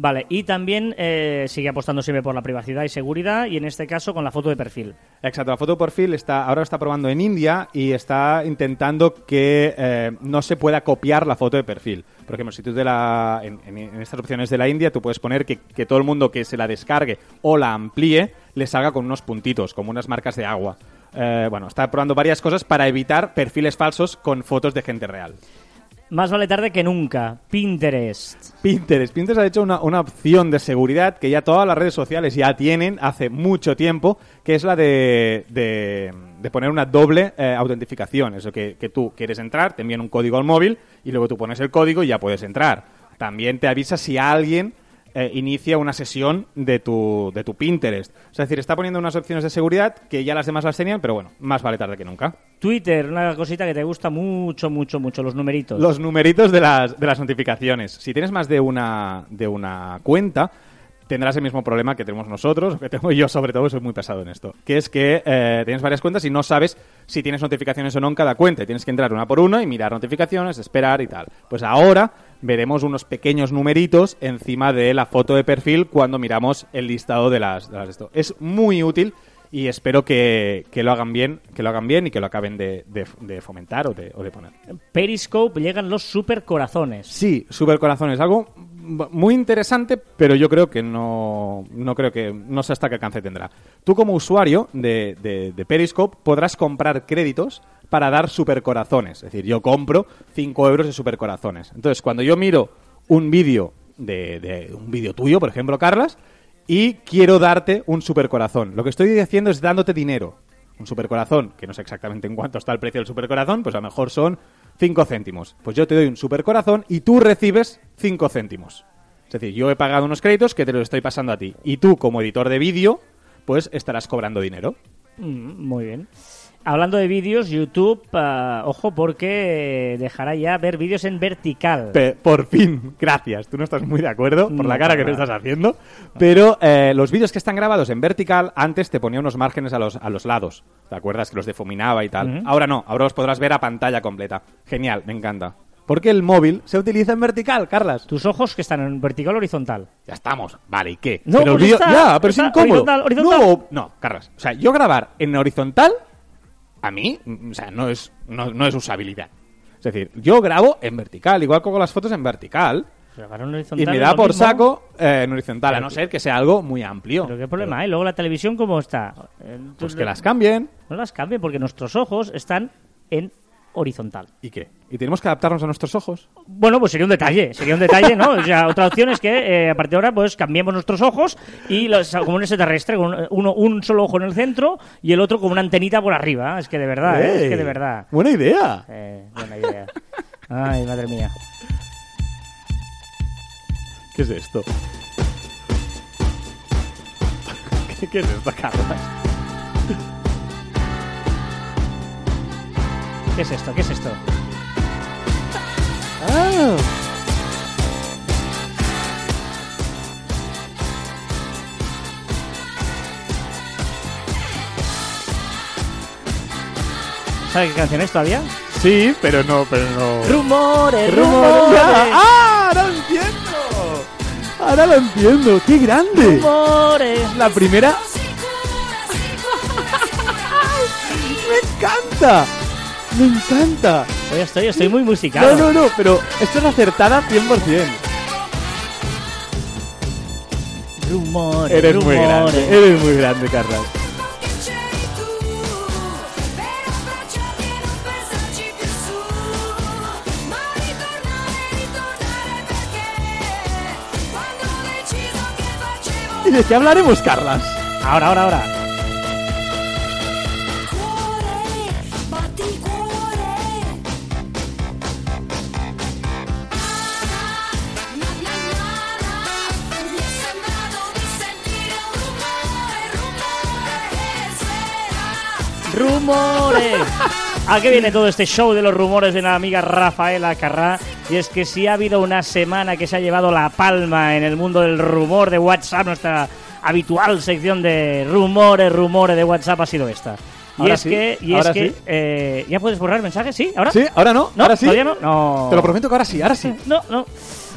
Speaker 1: Vale, y también eh, sigue apostando siempre por la privacidad y seguridad, y en este caso con la foto de perfil.
Speaker 2: Exacto, la foto de perfil está, ahora está probando en India y está intentando que eh, no se pueda copiar la foto de perfil. Por ejemplo, si tú de la, en, estas opciones de la India tú puedes poner que, que todo el mundo que se la descargue o la amplíe le salga con unos puntitos, como unas marcas de agua. Eh, bueno, está probando varias cosas para evitar perfiles falsos con fotos de gente real.
Speaker 1: Más vale tarde que nunca. Pinterest.
Speaker 2: Pinterest. Pinterest ha hecho una, una opción de seguridad que ya todas las redes sociales ya tienen hace mucho tiempo, que es la de, de, poner una doble eh, autentificación. Eso que, que tú quieres entrar, te envían un código al móvil y luego tú pones el código y ya puedes entrar. También te avisa si alguien eh, inicia una sesión de tu, de tu Pinterest. Es decir, está poniendo unas opciones de seguridad que ya las demás las tenían, pero bueno, más vale tarde que nunca.
Speaker 1: Twitter, una cosita que te gusta mucho, mucho, mucho, los numeritos.
Speaker 2: Los numeritos de las, de las notificaciones. Si tienes más de una, de una cuenta, tendrás el mismo problema que tenemos nosotros, que tengo yo sobre todo, soy muy pesado en esto, que es que eh, tienes varias cuentas y no sabes si tienes notificaciones o no en cada cuenta. Y tienes que entrar una por una y mirar notificaciones, esperar y tal. Pues ahora veremos unos pequeños numeritos encima de la foto de perfil cuando miramos el listado de las, de las esto. Es muy útil y espero que, que lo hagan bien, que lo hagan bien y que lo acaben de, de- de fomentar o de, o de poner.
Speaker 1: Periscope llegan los supercorazones.
Speaker 2: Sí, Super Corazón es algo muy interesante, pero yo creo que no, no creo que no sé hasta qué alcance tendrá. Tú como usuario de Periscope podrás comprar créditos para dar supercorazones. Es decir, yo compro 5 euros de supercorazones. Entonces, cuando yo miro un vídeo de, de un vídeo tuyo, por ejemplo, Carlas, y quiero darte un supercorazón, lo que estoy haciendo es dándote dinero. Un supercorazón, que no sé exactamente en cuánto está el precio del supercorazón, pues a lo mejor son 5 céntimos. Pues yo te doy un supercorazón y tú recibes 5 céntimos. Es decir, yo he pagado unos créditos que te los estoy pasando a ti. Y tú, como editor de vídeo, pues estarás cobrando dinero.
Speaker 1: Mm, muy bien. Hablando de vídeos, YouTube, ah, ojo, porque dejará ya ver vídeos en vertical.
Speaker 2: Pe- por fin, gracias. Tú no estás muy de acuerdo por la
Speaker 1: No,
Speaker 2: cara que
Speaker 1: nada.
Speaker 2: estás haciendo. Pero eh, los vídeos que están grabados en vertical, antes te ponía unos márgenes a los, a los lados. ¿Te acuerdas que los difuminaba y tal?
Speaker 1: Ujú.
Speaker 2: Ahora no, ahora los podrás ver a pantalla completa. Genial, me encanta. Porque el móvil se utiliza en vertical, Carlas.
Speaker 1: Tus ojos que están en vertical o horizontal.
Speaker 2: Ya estamos. Vale, ¿y qué?
Speaker 1: No,
Speaker 2: Pero
Speaker 1: pues
Speaker 2: vídeo-
Speaker 1: está,
Speaker 2: Ya, pero es
Speaker 1: está,
Speaker 2: incómodo.
Speaker 1: horizontal, horizontal.
Speaker 2: No, no, Carlas. O sea, yo grabar en horizontal a mí, o sea, no es, no, no es usabilidad. Es decir, yo grabo en vertical, igual que hago las fotos en vertical,
Speaker 1: Pero
Speaker 2: y me da por
Speaker 1: mismo.
Speaker 2: saco eh, en horizontal, a no ser que sea algo muy amplio.
Speaker 1: Pero qué problema hay. Luego la televisión, ¿cómo está? Eh,
Speaker 2: Pues que las cambien.
Speaker 1: No las cambien porque nuestros ojos están en horizontal.
Speaker 2: ¿Y qué? ¿Y tenemos que adaptarnos a nuestros ojos?
Speaker 1: Bueno, pues sería un detalle, sería un detalle, ¿no? O sea, otra opción es que eh, a partir de ahora pues cambiemos nuestros ojos y los, como un extraterrestre, con uno, un solo ojo en el centro y el otro con una antenita por arriba. Es que de verdad, ¿eh? es que de verdad.
Speaker 2: Buena idea.
Speaker 1: Eh, buena idea. Ay, madre mía.
Speaker 2: ¿Qué es esto? *laughs* ¿Qué, qué es esto, Carlos?
Speaker 1: ¿Qué es esto? ¿Qué es esto?
Speaker 2: Ah.
Speaker 1: ¿Sabes qué canción es todavía?
Speaker 2: Sí, pero no, pero no.
Speaker 1: Rumores,
Speaker 2: Rumores.
Speaker 1: rumores. *laughs*
Speaker 2: ¡Ah! ¡Ahora lo entiendo! Ahora lo entiendo. ¡Qué grande!
Speaker 1: Rumores.
Speaker 2: La primera. *laughs* ¡Me encanta! ¡Me encanta!
Speaker 1: Hoy estoy, estoy muy musical.
Speaker 2: No, no, no, pero esto es acertada 100%.
Speaker 1: Rumores,
Speaker 2: Eres muy grande, eres muy grande, Carlos. ¿Y de qué hablaremos, Carlas?
Speaker 1: Ahora, ahora, ahora. ¡Rumores! *laughs* ¿A qué viene todo este show de los rumores de la amiga Rafaela Carrá? Y es que si ha habido una semana que se ha llevado la palma en el mundo del rumor de WhatsApp, nuestra habitual sección de rumores, rumores de WhatsApp ha sido esta. Y
Speaker 2: Ahora
Speaker 1: es
Speaker 2: sí,
Speaker 1: que, y es que
Speaker 2: sí.
Speaker 1: eh, ¿ya puedes borrar mensajes? ¿Sí? ¿Ahora?
Speaker 2: ¿Sí? ¿Ahora no?
Speaker 1: ¿No?
Speaker 2: ¿Ahora sí?
Speaker 1: ¿Todavía no? No.
Speaker 2: Te lo prometo que ahora sí, ahora sí. *laughs*
Speaker 1: No, no.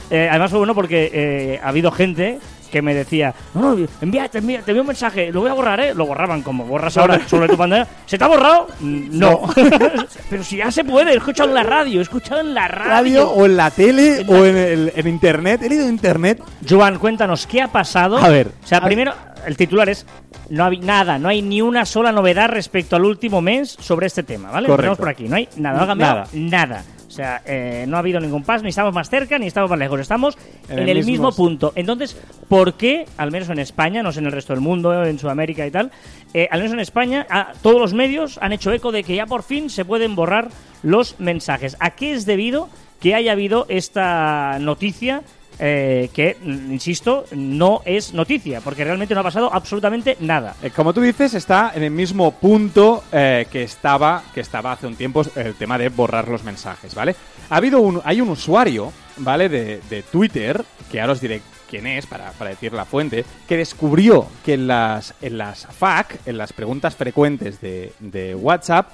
Speaker 1: Eh, además fue bueno porque eh, ha habido gente que me decía, no, no, envía, te envía, te envío un mensaje, lo voy a borrar, ¿eh? Lo borraban como borras ahora sobre tu pantalla. ¿Se te ha borrado? Mm, No. *laughs* Pero si ya se puede, he escuchado en la radio, he escuchado en la radio.
Speaker 2: Radio o en la tele
Speaker 1: En la-
Speaker 2: o en, el- en internet. He leído en internet.
Speaker 1: Joan, cuéntanos, ¿qué ha pasado?
Speaker 2: A ver.
Speaker 1: O sea, primero, el titular es, no hay nada, no hay ni una sola novedad respecto al último mes sobre este tema, ¿vale?
Speaker 2: Correcto.
Speaker 1: Empezamos por aquí, no hay nada, no ha cambiado
Speaker 2: Nada.
Speaker 1: nada. O sea, eh, no ha habido ningún paso, ni estamos más cerca, ni estamos más lejos, estamos en,
Speaker 2: En
Speaker 1: el,
Speaker 2: el
Speaker 1: mismo punto. Entonces, ¿por qué, al menos en España, no sé en el resto del mundo, en Sudamérica y tal, eh, al menos en España, a- todos los medios han hecho eco de que ya por fin se pueden borrar los mensajes? ¿A qué es debido que haya habido esta noticia eh, que, insisto, no es noticia, porque realmente no ha pasado absolutamente nada.
Speaker 2: Eh, como tú dices, está en el mismo punto eh, que estaba que estaba hace un tiempo el tema de borrar los mensajes, ¿vale? Ha habido un, hay un usuario, ¿vale? De, de Twitter, que ahora os diré quién es para, para decir la fuente, que descubrió que en las, en las FAQ, en las preguntas frecuentes de, de WhatsApp,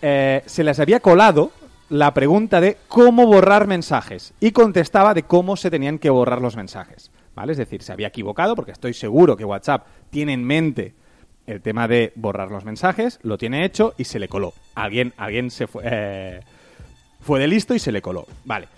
Speaker 2: eh, se les había colado la pregunta de cómo borrar mensajes y contestaba de cómo se tenían que borrar los mensajes. ¿Vale? Es decir, se había equivocado porque estoy seguro que WhatsApp tiene en mente el tema de borrar los mensajes, lo tiene hecho y se le coló. Alguien, alguien se fue, eh, fue de listo y se le coló. Vale.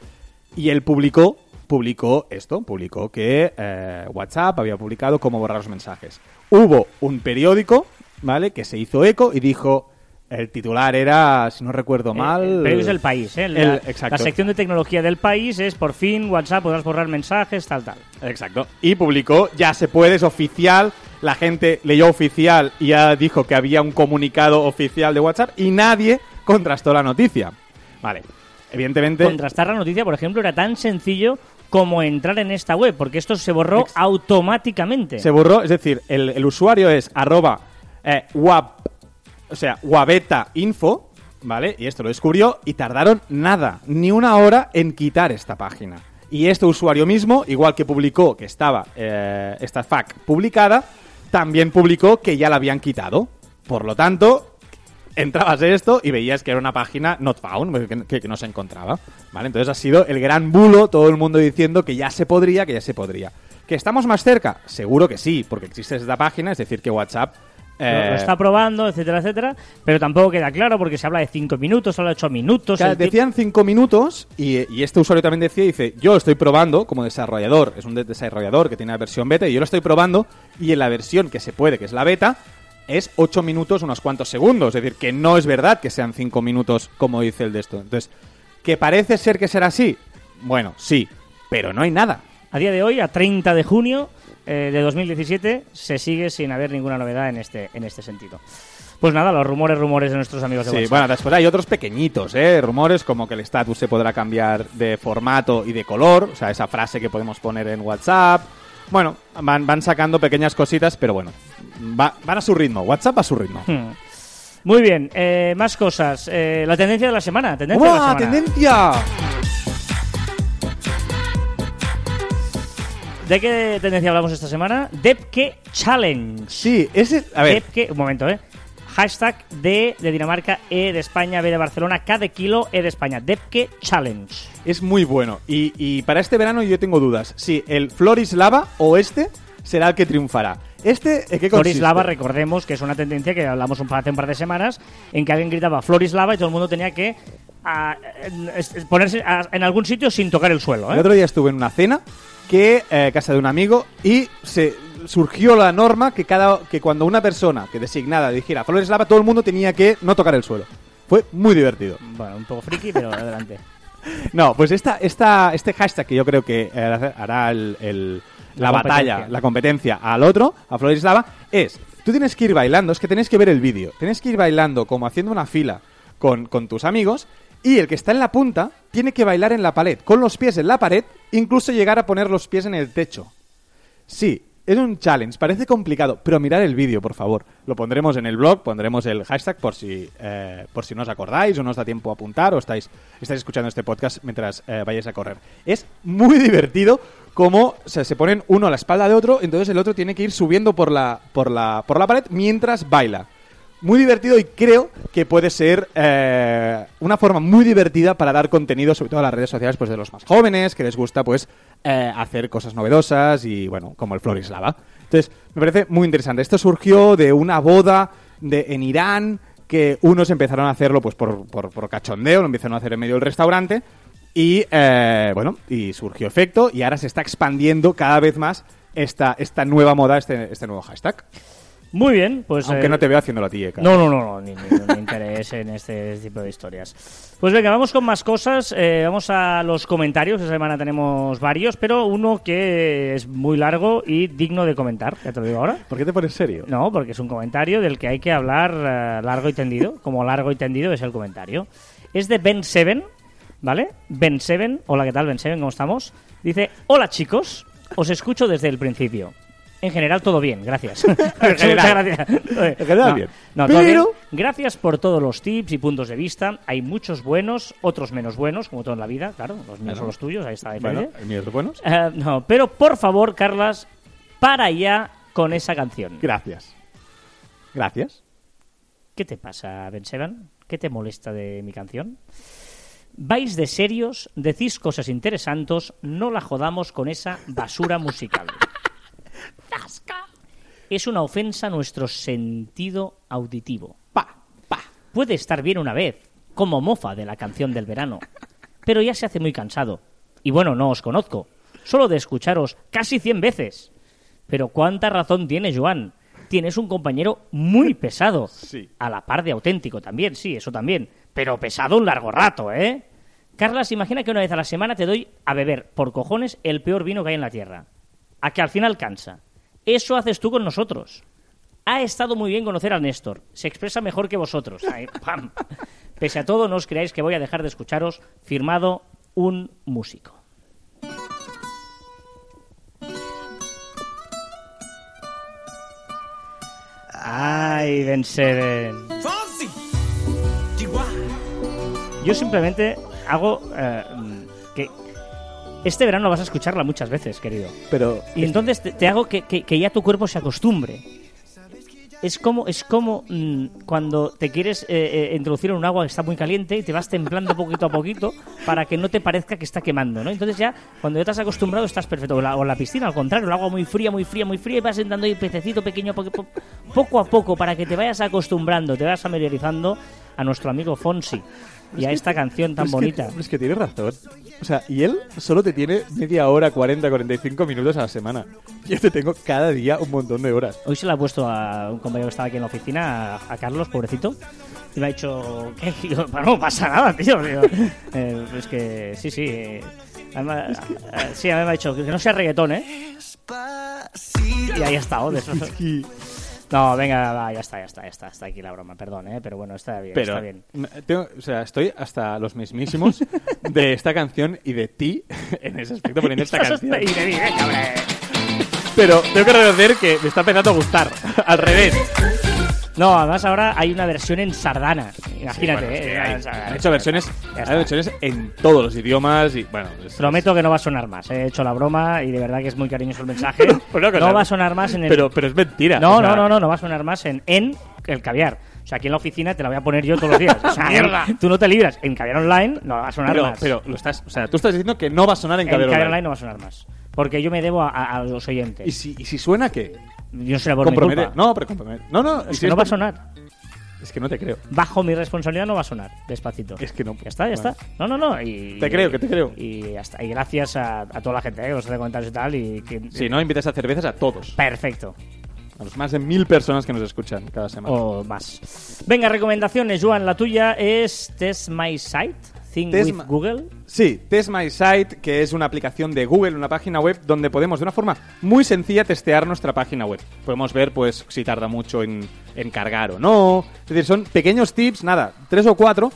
Speaker 2: Y él publicó, publicó esto, publicó que eh, WhatsApp había publicado cómo borrar los mensajes. Hubo un periódico, ¿vale? Que se hizo eco y dijo, el titular era, si no recuerdo mal...
Speaker 1: Eh, pero es el país, ¿eh? La,
Speaker 2: El-
Speaker 1: sección de tecnología del país es por fin WhatsApp, podrás borrar mensajes, tal, tal.
Speaker 2: Exacto. Y publicó, ya se puede, es oficial. La gente leyó oficial y ya dijo que había un comunicado oficial de WhatsApp y nadie contrastó la noticia. Vale. Evidentemente.
Speaker 1: Contrastar la noticia, por ejemplo, era tan sencillo como entrar en esta web, porque esto se borró
Speaker 2: Ex-
Speaker 1: automáticamente.
Speaker 2: Se borró, es decir, el, el usuario es arroba eh, wap, o sea, wabeta info, ¿vale? Y esto lo descubrió y tardaron nada, ni una hora en quitar esta página. Y este usuario mismo, igual que publicó que estaba eh, esta FAQ publicada, también publicó que ya la habían quitado. Por lo tanto, entrabas en esto y veías que era una página not found, que, que- no se encontraba. ¿Vale? Entonces ha sido el gran bulo, todo el mundo diciendo que ya se podría, que ya se podría. ¿Que estamos más cerca? Seguro que sí, porque existe esta página, es decir, que WhatsApp Eh,
Speaker 1: Lo está probando, etcétera, etcétera, pero tampoco queda claro porque se habla de 5 minutos, se habla de 8 minutos.
Speaker 2: Claro, decían cinco minutos y, y este usuario también decía, dice, yo estoy probando como desarrollador, es un de- desarrollador que tiene la versión beta y yo lo estoy probando y en la versión que se puede, que es la beta, es 8 minutos unos cuantos segundos, es decir, que no es verdad que sean 5 minutos como dice el de esto. Entonces, ¿que parece ser que será así? Bueno, sí, pero no hay nada.
Speaker 1: A día de hoy, a 30 de junio eh, de 2017, se sigue sin haber ninguna novedad en este, en este sentido. Pues nada, los rumores, rumores de nuestros amigos de
Speaker 2: Sí,
Speaker 1: WhatsApp.
Speaker 2: bueno, después hay otros pequeñitos, ¿eh? Rumores como que el status se podrá cambiar de formato y de color, o sea, esa frase que podemos poner en WhatsApp. Bueno, van, van sacando pequeñas cositas, pero bueno, va- van a su ritmo, WhatsApp a su ritmo.
Speaker 1: Hmm. Muy bien, eh, más cosas. Eh, la tendencia de la semana. Tendencia de la
Speaker 2: ¡Buah,
Speaker 1: semana.
Speaker 2: tendencia!
Speaker 1: ¿De qué tendencia hablamos esta semana? Depke Challenge.
Speaker 2: Sí, ese... A ver,
Speaker 1: Depke, un momento, ¿eh? Hashtag D de Dinamarca, E de España, B de Barcelona, K de Kilo, E de España. Depke Challenge.
Speaker 2: es muy bueno. Y, y para este verano yo tengo dudas. Si el Floris Lava o este será el que triunfará. Este, ¿en qué consiste?
Speaker 1: Floris Lava, recordemos que es una tendencia que hablamos un, hace un par de semanas, en que alguien gritaba Floris Lava y todo el mundo tenía que ah, en- es- ponerse ah, en algún sitio sin tocar el suelo. ¿eh?
Speaker 2: El otro día estuve en una cena que eh, casa de un amigo y se surgió la norma que cada que cuando una persona que designada dijera Flores Lava todo el mundo tenía que no tocar el suelo. Fue muy divertido.
Speaker 1: Bueno, un poco friki, pero adelante. *laughs*
Speaker 2: No, pues esta, esta, este hashtag que yo creo que eh, hará el- el- la,
Speaker 1: La
Speaker 2: batalla, la competencia al otro, a Flores Lava, es, tú tienes que ir bailando, es que tenéis que ver el vídeo, tienes que ir bailando como haciendo una fila con, con tus amigos y el que está en la punta tiene que bailar en la pared, con los pies en la pared, incluso llegar a poner los pies en el techo. Sí, es un challenge, parece complicado, pero mirad el vídeo, por favor. Lo pondremos en el blog, pondremos el hashtag por si, eh, por si no os acordáis o no os da tiempo a apuntar o estáis, estáis escuchando este podcast mientras eh, vayáis a correr. Es muy divertido como se ponen uno a la espalda de otro, entonces el otro tiene que ir subiendo por la, por la, por la pared mientras baila. Muy divertido y creo que puede ser eh, una forma muy divertida para dar contenido, sobre todo a las redes sociales, pues de los más jóvenes, que les gusta pues eh, hacer cosas novedosas y bueno, como el Floris Lava. Entonces, me parece muy interesante. Esto surgió de una boda de, en Irán que unos empezaron a hacerlo pues por, por, por cachondeo, lo empezaron a hacer en medio del restaurante y eh, bueno, y surgió efecto y ahora se está expandiendo cada vez más esta, esta nueva moda, este, este nuevo hashtag.
Speaker 1: Muy bien, pues...
Speaker 2: Aunque
Speaker 1: eh,
Speaker 2: no te veo haciéndolo a ti, Eka.
Speaker 1: No, no, no, no, ni, ni- ni interés en este tipo de historias. Pues venga, vamos con más cosas. eh, vamos a los comentarios. Esta semana tenemos varios, pero uno que es muy largo y digno de comentar. Ya te lo digo ahora.
Speaker 2: ¿Por qué te pones serio?
Speaker 1: No, porque es un comentario del que hay que hablar eh, largo y tendido. Como largo y tendido es el comentario. Es de Ben Seven, ¿vale? Ben Seven. Hola, ¿qué tal, Ben Seven? ¿Cómo estamos? Dice: Hola, chicos. Os escucho desde el principio. En general, todo bien, gracias. *laughs* Muchas
Speaker 2: general.
Speaker 1: gracias.
Speaker 2: En general,
Speaker 1: No,
Speaker 2: bien.
Speaker 1: no, todo
Speaker 2: Pero-
Speaker 1: bien. Gracias por todos los tips y puntos de vista. Hay muchos buenos, otros menos buenos, como todo en la vida, claro. Los míos son los tuyos, ahí está.
Speaker 2: Bueno, de buenos.
Speaker 1: Eh, no, pero por favor, Carlas, para ya con esa canción.
Speaker 2: Gracias. Gracias.
Speaker 1: ¿Qué te pasa, Ben Seban? ¿Qué te molesta de mi canción? Vais de serios, decís cosas interesantes, no la jodamos con esa basura musical. Es una ofensa a nuestro sentido auditivo.
Speaker 2: Pa, pa.
Speaker 1: Puede estar bien una vez, como mofa de la canción del verano, pero ya se hace muy cansado. Y bueno, no os conozco, solo de escucharos casi cien veces. Pero cuánta razón tiene Joan. Tienes un compañero muy pesado.
Speaker 2: Sí.
Speaker 1: A la par de auténtico también, sí, eso también. Pero pesado un largo rato, ¿eh? Carlas, imagina que una vez a la semana te doy a beber por cojones el peor vino que hay en la tierra. A que al final cansa. Eso haces tú con nosotros. Ha estado muy bien conocer a Néstor. Se expresa mejor que vosotros. Ay, pam. Pese a todo, no os creáis que voy a dejar de escucharos. Firmado un músico. Ay, Ben Seven. Yo simplemente hago eh, este verano vas a escucharla muchas veces, querido.
Speaker 2: Pero
Speaker 1: Y entonces te, te hago que, que- que ya tu cuerpo se acostumbre. es como, es como mm, cuando te quieres eh, eh, introducir en un agua que está muy caliente y te vas templando poquito a poquito para que no te parezca que está quemando, ¿no? Entonces ya, cuando ya te has acostumbrado, estás perfecto. O la, o la piscina, al contrario, el agua muy fría, muy fría, muy fría y vas entrando ahí pececito pequeño po- po- poco a poco para que te vayas acostumbrando, te vayas familiarizando a nuestro amigo Fonsi y a esta canción tan
Speaker 2: Es
Speaker 1: bonita.
Speaker 2: Que, es que tienes razón. O sea, y él solo te tiene media hora, 40, 45 minutos a la semana. Yo te tengo cada día un montón de horas.
Speaker 1: Hoy se la ha puesto a un compañero que estaba aquí en la oficina, a, a Carlos, pobrecito. Y me ha dicho, ¿qué? Y yo, "Bueno, no pasa nada, tío. Digo, eh, es que, sí, sí. eh, además, eh, sí, a mí me ha dicho que no sea reggaetón, ¿eh? Y ahí ha estado. de eso. No, venga, va, ya está, ya está, ya está. Está aquí la broma, perdón, ¿eh? Pero bueno, está bien,
Speaker 2: Pero,
Speaker 1: está bien.
Speaker 2: tengo- o sea, estoy hasta los mismísimos de esta canción y de ti *laughs* en ese aspecto poniendo esta *laughs* canción.
Speaker 1: Y le dije, cabrón.
Speaker 2: Pero tengo que reconocer que me está empezando a gustar. Al revés.
Speaker 1: No, además ahora hay una versión en sardana. Imagínate,
Speaker 2: Bueno,
Speaker 1: ¿eh?
Speaker 2: hay, han hecho versiones, hay en todos los idiomas y bueno. es-
Speaker 1: Prometo que no va a sonar más. He hecho la broma y de verdad que es muy cariñoso el mensaje. *laughs*
Speaker 2: Pero
Speaker 1: no va a sonar más en el.
Speaker 2: Pero, pero es mentira.
Speaker 1: no,
Speaker 2: o sea,
Speaker 1: no, no, no, no va a sonar más en, en el caviar. O sea, aquí en la oficina te la voy a poner yo todos los días. *laughs* O sea,
Speaker 2: ¡Mierda!
Speaker 1: Tú no te libras. En caviar online no va a sonar
Speaker 2: Pero,
Speaker 1: más.
Speaker 2: pero lo estás, o sea, tú estás diciendo que no va a sonar en
Speaker 1: en
Speaker 2: Caviar
Speaker 1: caviar
Speaker 2: Online.
Speaker 1: online no va a sonar más. Porque yo me debo a, a- a los oyentes.
Speaker 2: ¿Y si, ¿Y si suena qué?
Speaker 1: Yo no mi
Speaker 2: Compromete.
Speaker 1: culpa.
Speaker 2: No, pero compromete. No, no,
Speaker 1: es
Speaker 2: si
Speaker 1: que no va a sonar.
Speaker 2: Es que no te creo.
Speaker 1: Bajo mi responsabilidad no va a sonar. Despacito.
Speaker 2: Es que no.
Speaker 1: Ya está, ya
Speaker 2: Bueno.
Speaker 1: está. No, no, no. Y,
Speaker 2: Te creo, que te creo.
Speaker 1: Y. Y gracias a, a toda la gente ¿eh? que nos hace comentarios y tal. Y que,
Speaker 2: Si no, invitas a cervezas a todos.
Speaker 1: Perfecto.
Speaker 2: A los más de mil personas que nos escuchan cada semana.
Speaker 1: O más. Venga, recomendaciones, Joan. La tuya es Test My Site, Think
Speaker 2: Test
Speaker 1: with Google.
Speaker 2: Sí, Test My Site, que es una aplicación de Google, una página web donde podemos de una forma muy sencilla testear nuestra página web. Podemos ver pues si tarda mucho en, en cargar o no. Es decir, son pequeños tips, nada, tres o cuatro,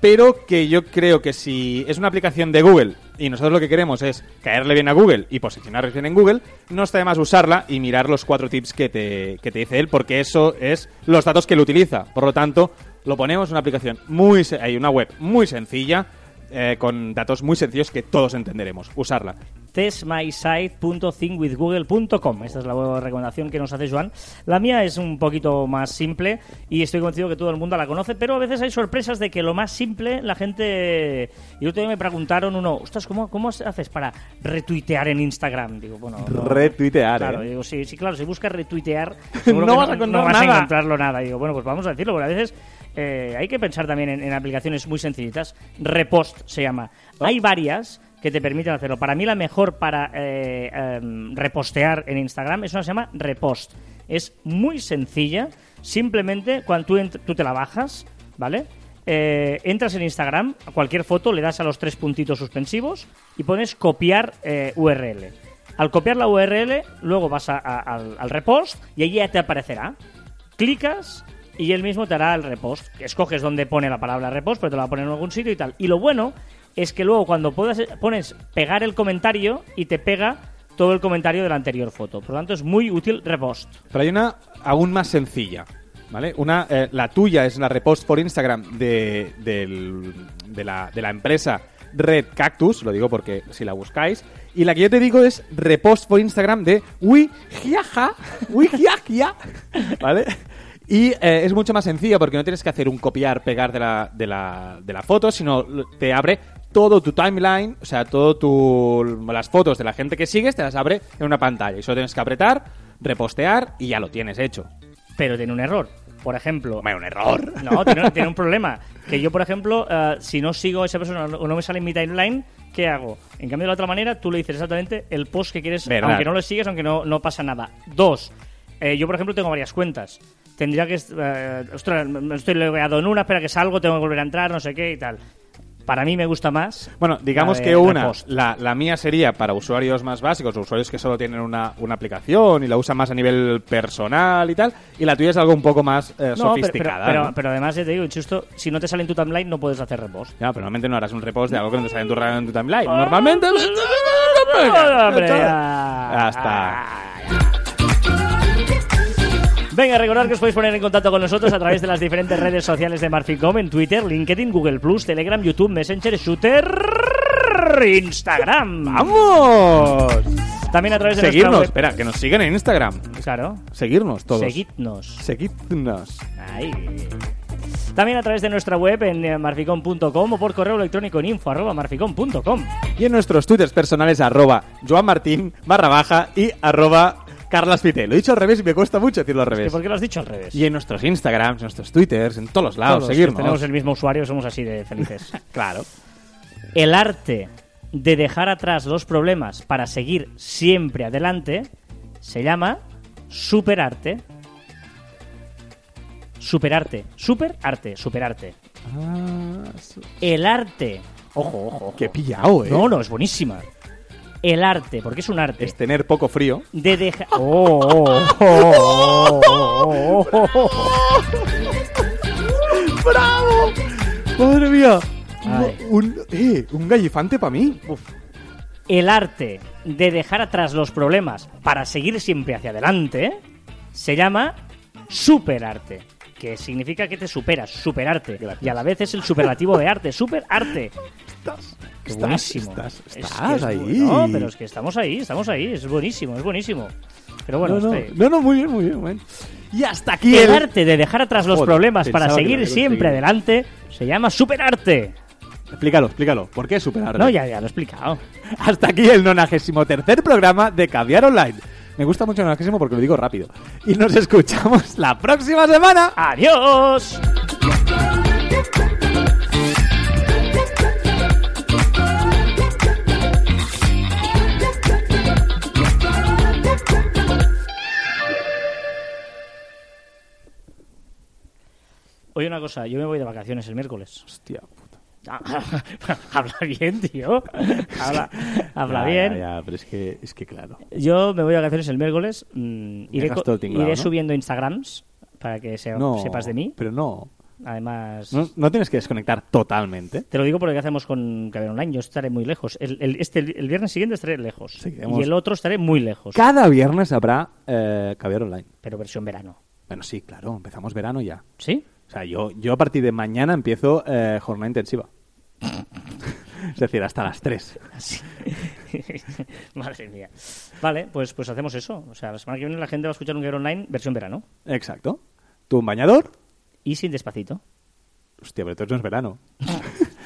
Speaker 2: pero que yo creo que si es una aplicación de Google y nosotros lo que queremos es caerle bien a Google y posicionar bien en Google, no está de más usarla y mirar los cuatro tips que te, que te dice él, porque eso es los datos que él utiliza. Por lo tanto, lo ponemos una aplicación muy... Hay una web muy sencilla, eh, con datos muy sencillos que todos entenderemos. Usarla.
Speaker 1: testmysite.thinkwithgoogle.com. Esta es la recomendación que nos hace Joan. La mía es un poquito más simple y estoy convencido que todo el mundo la conoce, pero a veces hay sorpresas de que lo más simple la gente... Y otro día me preguntaron uno, ostras, ¿cómo, cómo haces para retuitear en Instagram? Digo, bueno... no-
Speaker 2: Retuitear,
Speaker 1: Claro,
Speaker 2: ¿eh?
Speaker 1: digo, sí, sí, claro, si buscas retuitear, *laughs* seguro
Speaker 2: No
Speaker 1: que
Speaker 2: vas a encontrar
Speaker 1: vas a encontrarlo nada. Digo, bueno, pues vamos a decirlo, porque a veces eh, hay que pensar también en, en aplicaciones muy sencillitas. Repost se llama. Hay varias que te permiten hacerlo. Para mí la mejor para eh, em, repostear en Instagram es una que se llama Repost. Es muy sencilla. Simplemente cuando tú, tú te la bajas, ¿vale? Eh, entras en Instagram, a cualquier foto le das a los tres puntitos suspensivos y pones copiar URL. Al copiar la URL, luego vas a- a- al, al repost y allí ya te aparecerá. Clicas y él mismo te hará el repost. Escoges donde pone la palabra repost, pero te la va a poner en algún sitio y tal. Y lo bueno es que luego cuando puedas, pones pegar el comentario y te pega todo el comentario de la anterior foto. Por lo tanto, es muy útil repost.
Speaker 2: Pero hay una aún más sencilla. ¿Vale? Una, eh, la tuya es la repost por Instagram de, del- de, la, de la empresa Red Cactus, lo digo porque si la buscáis. Y la que yo te digo es repost por Instagram de Wihiaja, Wihiaja, ¿vale? Y eh, es mucho más sencilla porque no tienes que hacer un copiar, pegar de la, de la, de la foto, sino te abre todo tu timeline, o sea, todo tu, las fotos de la gente que sigues, te las abre en una pantalla. Y solo tienes que apretar, repostear y ya lo tienes hecho.
Speaker 1: Pero tiene un error. Por ejemplo,
Speaker 2: Hombre, un error. *laughs*
Speaker 1: No, tiene, *laughs* tiene un problema. Que yo, por ejemplo, eh, si no sigo a esa persona o no me sale en mi timeline, ¿qué hago? En cambio, de la otra manera, tú le dices exactamente el post que quieres,
Speaker 2: Verdad.
Speaker 1: aunque no lo sigues, aunque no, no pasa nada. Dos, eh, yo, por ejemplo, tengo varias cuentas. Tendría que... eh, ostras, me estoy logueado en una, espera que salgo, tengo que volver a entrar, no sé qué y tal. Para mí me gusta más.
Speaker 2: Bueno, digamos que una, la, la mía sería para usuarios más básicos, usuarios que solo tienen una, una aplicación y la usan más a nivel personal y tal, y la tuya es algo un poco más eh,
Speaker 1: No, pero, pero,
Speaker 2: sofisticada.
Speaker 1: pero,
Speaker 2: ¿no?
Speaker 1: pero además, ya te digo, insisto, si no te sale en tu timeline, no puedes hacer repost.
Speaker 2: Ya, pero normalmente no harás un repost de algo que no te sale en tu, en tu timeline. Normalmente...
Speaker 1: Hombre, *laughs* ya.
Speaker 2: Ya está.
Speaker 1: Venga, recordad que os podéis poner en contacto con nosotros a través de las diferentes redes sociales de Marficom en Twitter, LinkedIn, Google Plus, Telegram, YouTube, Messenger, Shooter, Instagram.
Speaker 2: ¡Vamos!
Speaker 1: También a través de
Speaker 2: Seguirnos,
Speaker 1: nuestra
Speaker 2: espera, que nos sigan en Instagram.
Speaker 1: web. Claro.
Speaker 2: Seguirnos todos.
Speaker 1: Seguidnos.
Speaker 2: Seguidnos.
Speaker 1: Ahí. También a través de nuestra web en eh, marficon.com o por correo electrónico en info arroba.
Speaker 2: Y en nuestros twitters personales, arroba Joan Martín, barra baja y arroba Carlas Fite. Lo he dicho al revés y me cuesta mucho decirlo al
Speaker 1: ¿Que
Speaker 2: revés.
Speaker 1: ¿Por qué lo has dicho al revés?
Speaker 2: Y en nuestros Instagrams, nuestros twitters, en todos los lados,
Speaker 1: Todos que
Speaker 2: seguirnos.
Speaker 1: tenemos el mismo usuario, somos así de felices. *laughs*
Speaker 2: Claro.
Speaker 1: El arte de dejar atrás los problemas para seguir siempre adelante se llama superarte. Superarte. Superarte. Superarte.
Speaker 2: Ah, su-
Speaker 1: El arte. Ojo, ojo, ojo.
Speaker 2: qué pillado, eh.
Speaker 1: No, no, es buenísima. El arte, porque es un arte.
Speaker 2: Es tener poco frío.
Speaker 1: De dejar. Oh, oh, oh, oh, oh, oh, oh.
Speaker 2: ¡Bravo! ¡Madre mía! Un, eh, un gallifante para mí.
Speaker 1: El arte de dejar atrás los problemas para seguir siempre hacia adelante se llama superarte. Que significa que te superas, superarte. Y a la vez es el superlativo de arte, superarte. Qué
Speaker 2: Estás-
Speaker 1: buenísimo.
Speaker 2: estás-
Speaker 1: Es que
Speaker 2: estás
Speaker 1: es
Speaker 2: ahí.
Speaker 1: No, pero es que estamos ahí, estamos ahí. Es buenísimo, es buenísimo. Pero bueno,
Speaker 2: no, no,
Speaker 1: este-
Speaker 2: no, no, muy bien, muy bien. bien. Y hasta aquí
Speaker 1: el
Speaker 2: el...
Speaker 1: arte de dejar atrás los
Speaker 2: Joder,
Speaker 1: problemas para seguir siempre adelante se llama superarte.
Speaker 2: Explícalo, explícalo. ¿Por qué superarte?
Speaker 1: No, ya, ya lo he explicado.
Speaker 2: Hasta aquí el 93 tercer programa de Caviar Online. Me gusta mucho el 93 porque lo digo rápido. Y nos escuchamos la próxima semana.
Speaker 1: ¡Adiós! Oye, una cosa, yo me voy de vacaciones el miércoles.
Speaker 2: Hostia. *laughs*
Speaker 1: habla bien, tío. Habla, habla
Speaker 2: Ya,
Speaker 1: bien.
Speaker 2: Ya, ya, pero es que, es que claro.
Speaker 1: Yo me voy de vacaciones el miércoles. mm, iré subiendo Instagrams para que se-
Speaker 2: No,
Speaker 1: sepas de mí.
Speaker 2: Pero no.
Speaker 1: Además,
Speaker 2: no. no tienes que desconectar totalmente.
Speaker 1: te lo digo porque hacemos con Caber Online. Yo estaré muy lejos. El, el- este, el viernes siguiente estaré lejos.
Speaker 2: Seguiremos.
Speaker 1: Y el otro estaré muy lejos.
Speaker 2: Cada viernes habrá eh, Online.
Speaker 1: pero versión verano.
Speaker 2: Bueno, sí, claro. Empezamos verano ya.
Speaker 1: ¿Sí?
Speaker 2: O sea, yo, yo a partir de mañana empiezo eh, jornada intensiva. *laughs* es decir, hasta las 3.
Speaker 1: Así. *laughs* Madre mía. Vale, pues, pues hacemos eso. O sea, la semana que viene la gente va a escuchar un Caber Online versión verano.
Speaker 2: Exacto. Tú un bañador.
Speaker 1: Y sin despacito.
Speaker 2: Hostia, pero entonces no es verano. *laughs*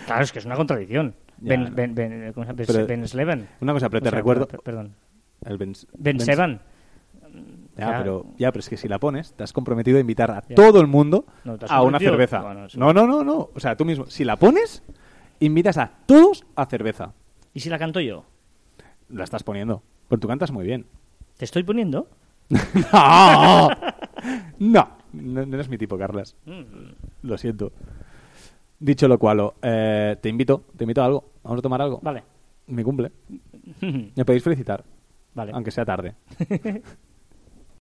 Speaker 1: Claro, es que es una contradicción.
Speaker 2: Ya,
Speaker 1: Ben,
Speaker 2: no.
Speaker 1: ben, ben, ¿cómo se llama?
Speaker 2: Pero-
Speaker 1: Ben Sleven.
Speaker 2: Una cosa, pero
Speaker 1: O
Speaker 2: te
Speaker 1: sea,
Speaker 2: recuerdo.
Speaker 1: per- Perdón.
Speaker 2: El Ben,
Speaker 1: Ben
Speaker 2: Ben-
Speaker 1: Sevan.
Speaker 2: Ya,
Speaker 1: Ya.
Speaker 2: pero, ya, pero es que si la pones, te has comprometido a invitar a
Speaker 1: Ya.
Speaker 2: todo el mundo
Speaker 1: No, ¿te has
Speaker 2: a una cerveza.
Speaker 1: Bueno, sí.
Speaker 2: No, no, no, no. O sea, tú mismo. Si la pones, invitas a todos a cerveza.
Speaker 1: ¿Y si la canto yo?
Speaker 2: La estás poniendo. Porque tú cantas muy bien.
Speaker 1: ¿Te estoy poniendo? *laughs*
Speaker 2: ¡No! No, no, no eres mi tipo, Carlas.
Speaker 1: Mm.
Speaker 2: Lo siento. Dicho lo cual, eh, te invito, te invito a algo. Vamos a tomar algo.
Speaker 1: Vale.
Speaker 2: Mi cumple. *laughs* Me podéis felicitar,
Speaker 1: Vale.
Speaker 2: aunque sea tarde. *laughs*